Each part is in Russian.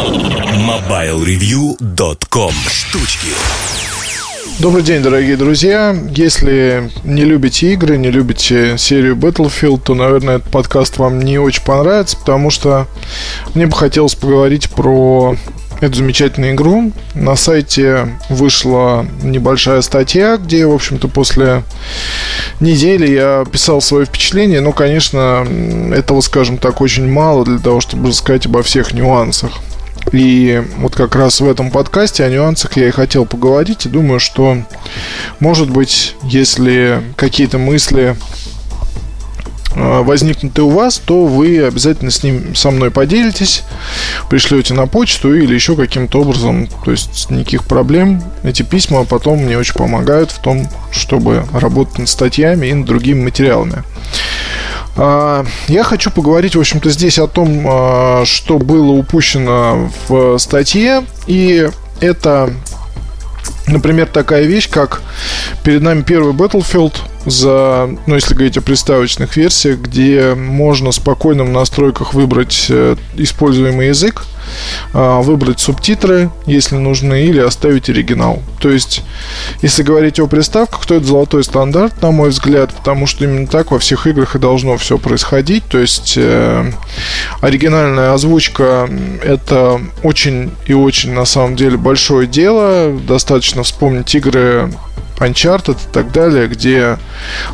MobileReview.com Штучки Добрый день, дорогие друзья. Если не любите игры, не любите серию Battlefield, то, наверное, этот подкаст вам не очень понравится, потому что мне бы хотелось поговорить про эту замечательную игру. На сайте вышла небольшая статья, где, в общем-то, после недели я писал свое впечатление. Но, конечно, этого, скажем так, очень мало для того, чтобы рассказать обо всех нюансах. И вот как раз в этом подкасте о нюансах я и хотел поговорить. И думаю, что, может быть, если какие-то мысли э, возникнут и у вас, то вы обязательно с ним со мной поделитесь, пришлете на почту или еще каким-то образом. То есть никаких проблем. Эти письма потом мне очень помогают в том, чтобы работать над статьями и над другими материалами. А, я хочу поговорить, в общем-то, здесь о том, а, что было упущено в статье. И это, например, такая вещь, как перед нами первый Battlefield за, ну, если говорить о приставочных версиях, где можно спокойно в настройках выбрать э, используемый язык, выбрать субтитры, если нужны, или оставить оригинал. То есть, если говорить о приставках, то это золотой стандарт, на мой взгляд, потому что именно так во всех играх и должно все происходить. То есть, э, оригинальная озвучка это очень и очень на самом деле большое дело. Достаточно вспомнить игры Uncharted и так далее, где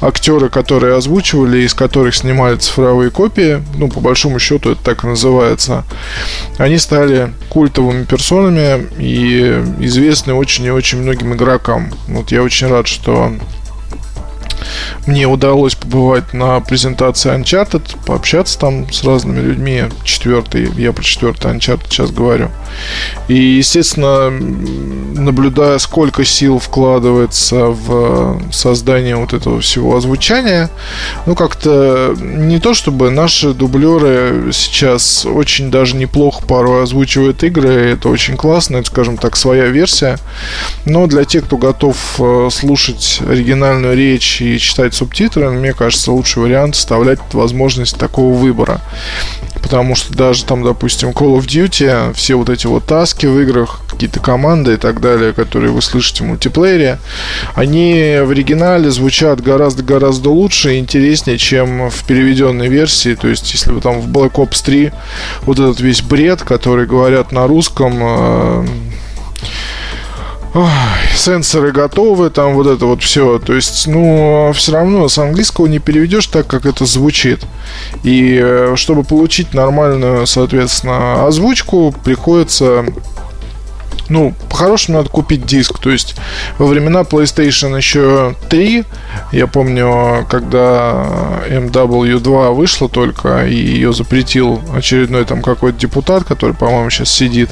актеры, которые озвучивали, из которых снимали цифровые копии, ну, по большому счету это так и называется, они стали культовыми персонами и известны очень и очень многим игрокам. Вот я очень рад, что мне удалось побывать на презентации Uncharted, пообщаться там с разными людьми. Четвертый, я про четвертый Uncharted сейчас говорю. И, естественно, наблюдая, сколько сил вкладывается в создание вот этого всего озвучания, ну, как-то не то, чтобы наши дублеры сейчас очень даже неплохо порой озвучивают игры, это очень классно, это, скажем так, своя версия, но для тех, кто готов э, слушать оригинальную речь и читать субтитры, мне кажется, лучший вариант вставлять возможность такого выбора. Потому что даже там, допустим, Call of Duty, все вот эти вот таски в играх, какие-то команды и так далее, которые вы слышите в мультиплеере, они в оригинале звучат гораздо-гораздо лучше и интереснее, чем в переведенной версии. То есть, если вы там в Black Ops 3 вот этот весь бред, который говорят на русском, э, Ой, сенсоры готовы, там вот это вот все. То есть, ну, все равно с английского не переведешь так, как это звучит. И э, чтобы получить нормальную, соответственно, озвучку, приходится ну, по-хорошему надо купить диск. То есть во времена PlayStation еще 3, я помню, когда MW2 вышла только, и ее запретил очередной там какой-то депутат, который, по-моему, сейчас сидит.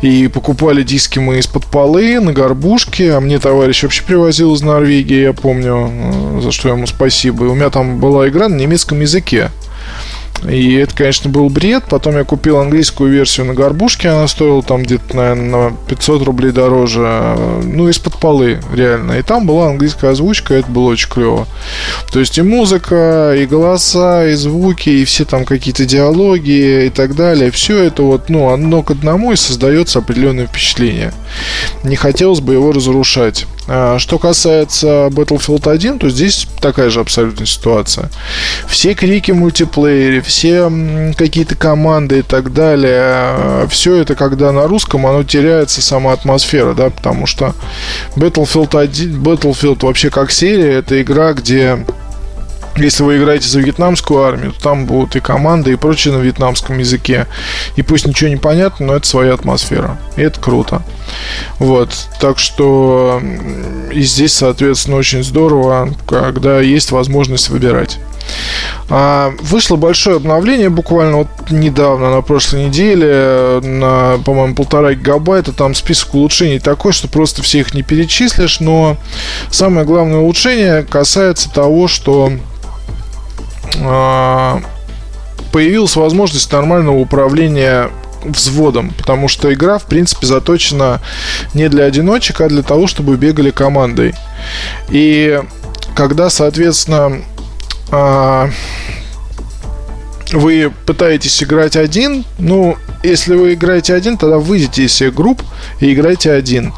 И покупали диски мы из-под полы, на горбушке. А мне товарищ вообще привозил из Норвегии, я помню, э, за что ему спасибо. И у меня там была игра на немецком языке. И это, конечно, был бред. Потом я купил английскую версию на горбушке. Она стоила там где-то, наверное, на 500 рублей дороже. Ну, из-под полы, реально. И там была английская озвучка, это было очень клево. То есть и музыка, и голоса, и звуки, и все там какие-то диалоги и так далее. Все это вот, ну, одно к одному и создается определенное впечатление. Не хотелось бы его разрушать. А, что касается Battlefield 1, то здесь такая же абсолютно ситуация. Все крики в мультиплеере, все какие-то команды и так далее, а, все это, когда на русском, оно теряется сама атмосфера, да, потому что Battlefield 1, Battlefield вообще как серия, это игра, где если вы играете за вьетнамскую армию, то там будут и команды, и прочее на вьетнамском языке. И пусть ничего не понятно, но это своя атмосфера. И это круто. Вот. Так что и здесь, соответственно, очень здорово, когда есть возможность выбирать. А, вышло большое обновление буквально вот недавно, на прошлой неделе, на, по-моему, полтора гигабайта. Там список улучшений такой, что просто всех не перечислишь. Но самое главное улучшение касается того, что появилась возможность нормального управления взводом, потому что игра, в принципе, заточена не для одиночек, а для того, чтобы бегали командой. И когда, соответственно, а, вы пытаетесь играть один, ну, если вы играете один, тогда выйдите из всех групп и играйте один.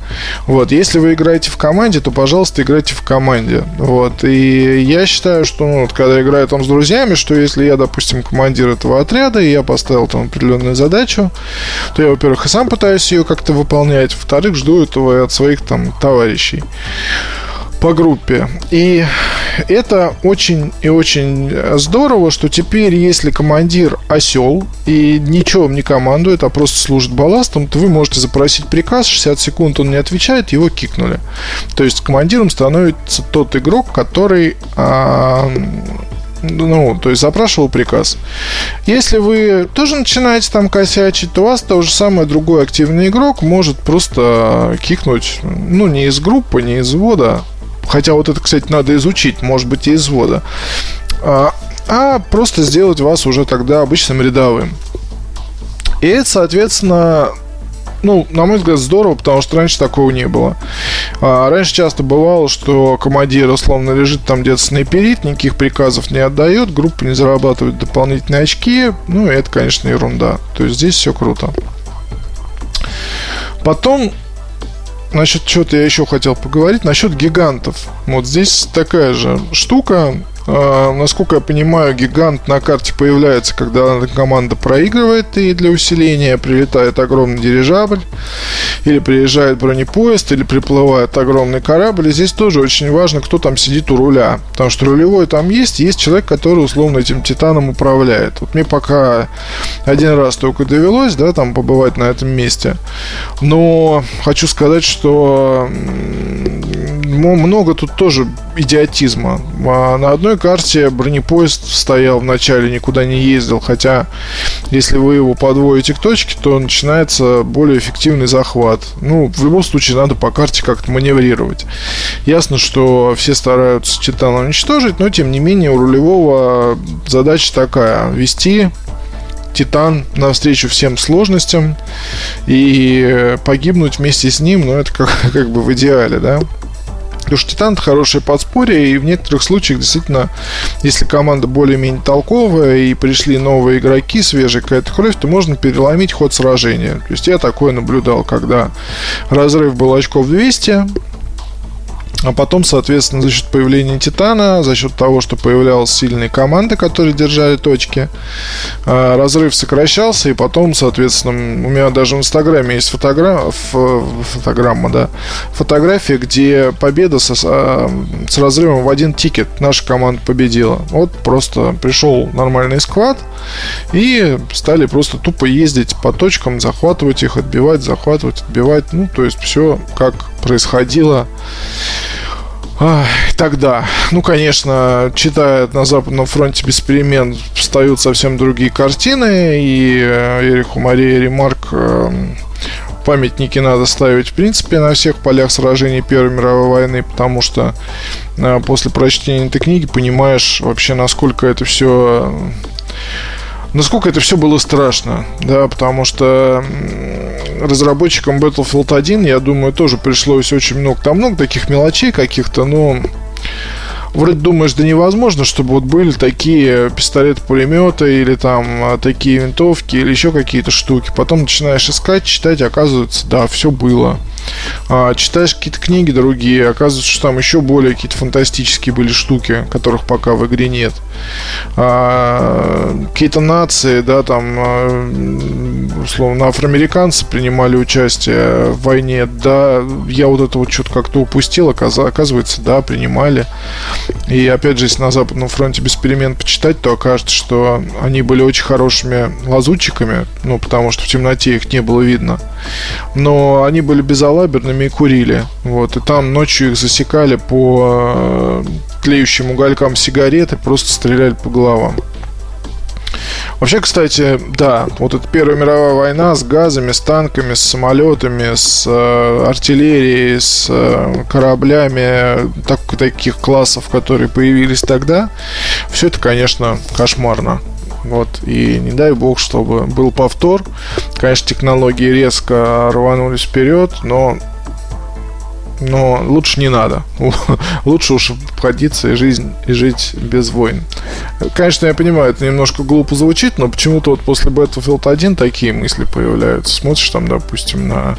Вот. Если вы играете в команде, то, пожалуйста, играйте в команде. Вот. И я считаю, что, ну, вот, когда играю там с друзьями, что если я, допустим, командир этого отряда, и я поставил там определенную задачу, то я, во-первых, и сам пытаюсь ее как-то выполнять, во-вторых, жду этого от своих там товарищей по группе. И это очень и очень здорово, что теперь, если командир осел и ничего вам не командует, а просто служит балластом, то вы можете запросить приказ, 60 секунд он не отвечает, его кикнули. То есть командиром становится тот игрок, который а, ну, то есть запрашивал приказ. Если вы тоже начинаете там косячить, то у вас то же самое другой активный игрок может просто кикнуть, ну, не из группы, не из ввода, Хотя вот это, кстати, надо изучить, может быть, и из ввода. А, а просто сделать вас уже тогда обычным рядовым. И это, соответственно, ну, на мой взгляд, здорово, потому что раньше такого не было. А раньше часто бывало, что командир условно лежит там где-то снайперит, никаких приказов не отдает, группа не зарабатывает дополнительные очки. Ну, и это, конечно, ерунда. То есть здесь все круто. Потом Насчет чего-то я еще хотел поговорить. Насчет гигантов. Вот здесь такая же штука. А, насколько я понимаю, гигант на карте появляется, когда команда проигрывает, и для усиления прилетает огромный дирижабль, или приезжает бронепоезд, или приплывает огромный корабль. И здесь тоже очень важно, кто там сидит у руля. Потому что рулевой там есть, есть человек, который условно этим титаном управляет. Вот мне пока один раз только довелось, да, там побывать на этом месте. Но хочу сказать, что много тут тоже идиотизма. А на одной карте бронепоезд стоял в начале, никуда не ездил, хотя если вы его подводите к точке, то начинается более эффективный захват. Ну, в любом случае, надо по карте как-то маневрировать. Ясно, что все стараются Титан уничтожить, но тем не менее у рулевого задача такая – вести Титан навстречу всем сложностям и погибнуть вместе с ним, ну, это как, как бы в идеале, да. Потому что Титан это хорошее подспорье, и в некоторых случаях действительно, если команда более-менее толковая и пришли новые игроки, свежая какая-то кровь, то можно переломить ход сражения. То есть я такое наблюдал, когда разрыв был очков 200, а потом, соответственно, за счет появления Титана, за счет того, что появлялась сильные команды, которые держали точки, а, разрыв сокращался, и потом, соответственно, у меня даже в Инстаграме есть фотограмма, фотограмма, да, фотография, где победа со, а, с разрывом в один тикет. Наша команда победила. Вот просто пришел нормальный сквад, и стали просто тупо ездить по точкам, захватывать их, отбивать, захватывать, отбивать. Ну, то есть все как происходило. Тогда, ну, конечно, читая на Западном фронте без перемен, встают совсем другие картины, и э, Эриху Мария Ремарк э, памятники надо ставить, в принципе, на всех полях сражений Первой мировой войны, потому что э, после прочтения этой книги понимаешь вообще, насколько это все насколько это все было страшно, да, потому что разработчикам Battlefield 1, я думаю, тоже пришлось очень много, там много таких мелочей каких-то, но вроде думаешь, да невозможно, чтобы вот были такие пистолеты-пулеметы или там а, такие винтовки или еще какие-то штуки. Потом начинаешь искать, читать, оказывается, да, все было. А, читаешь какие-то книги другие, оказывается, что там еще более какие-то фантастические были штуки, которых пока в игре нет. А, какие-то нации, да, там, а, условно, афроамериканцы принимали участие в войне, да, я вот это вот что-то как-то упустил, оказывается, да, принимали. И опять же, если на Западном фронте без перемен почитать, то окажется, что они были очень хорошими лазутчиками, ну, потому что в темноте их не было видно. Но они были безалаберными и курили. Вот, и там ночью их засекали по э, тлеющим уголькам сигареты, просто стреляли по головам. Вообще, кстати, да, вот эта Первая мировая война с газами, с танками, с самолетами, с э, артиллерией, с э, кораблями так, таких классов, которые появились тогда, все это, конечно, кошмарно. Вот, и не дай бог, чтобы был повтор. Конечно, технологии резко рванулись вперед, но но лучше не надо. Лучше уж обходиться и, жизнь, и жить без войн. Конечно, я понимаю, это немножко глупо звучит, но почему-то вот после Battlefield 1 такие мысли появляются. Смотришь там, допустим, на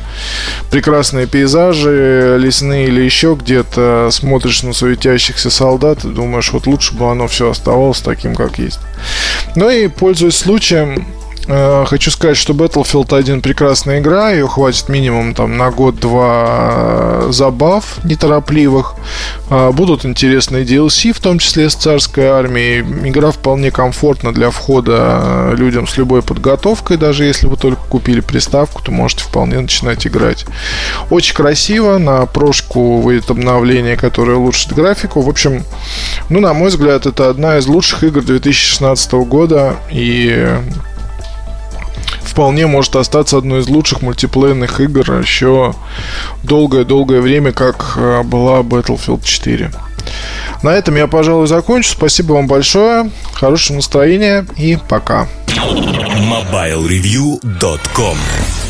прекрасные пейзажи лесные или еще где-то, смотришь на суетящихся солдат и думаешь, вот лучше бы оно все оставалось таким, как есть. Ну и, пользуясь случаем, хочу сказать, что Battlefield 1 прекрасная игра, ее хватит минимум там на год-два забав неторопливых. Э, будут интересные DLC, в том числе с царской армией. Игра вполне комфортна для входа людям с любой подготовкой, даже если вы только купили приставку, то можете вполне начинать играть. Очень красиво, на прошку выйдет обновление, которое улучшит графику. В общем, ну, на мой взгляд, это одна из лучших игр 2016 года, и вполне может остаться одной из лучших мультиплеерных игр еще долгое-долгое время, как э, была Battlefield 4. На этом я, пожалуй, закончу. Спасибо вам большое. Хорошего настроения и пока. MobileReview.com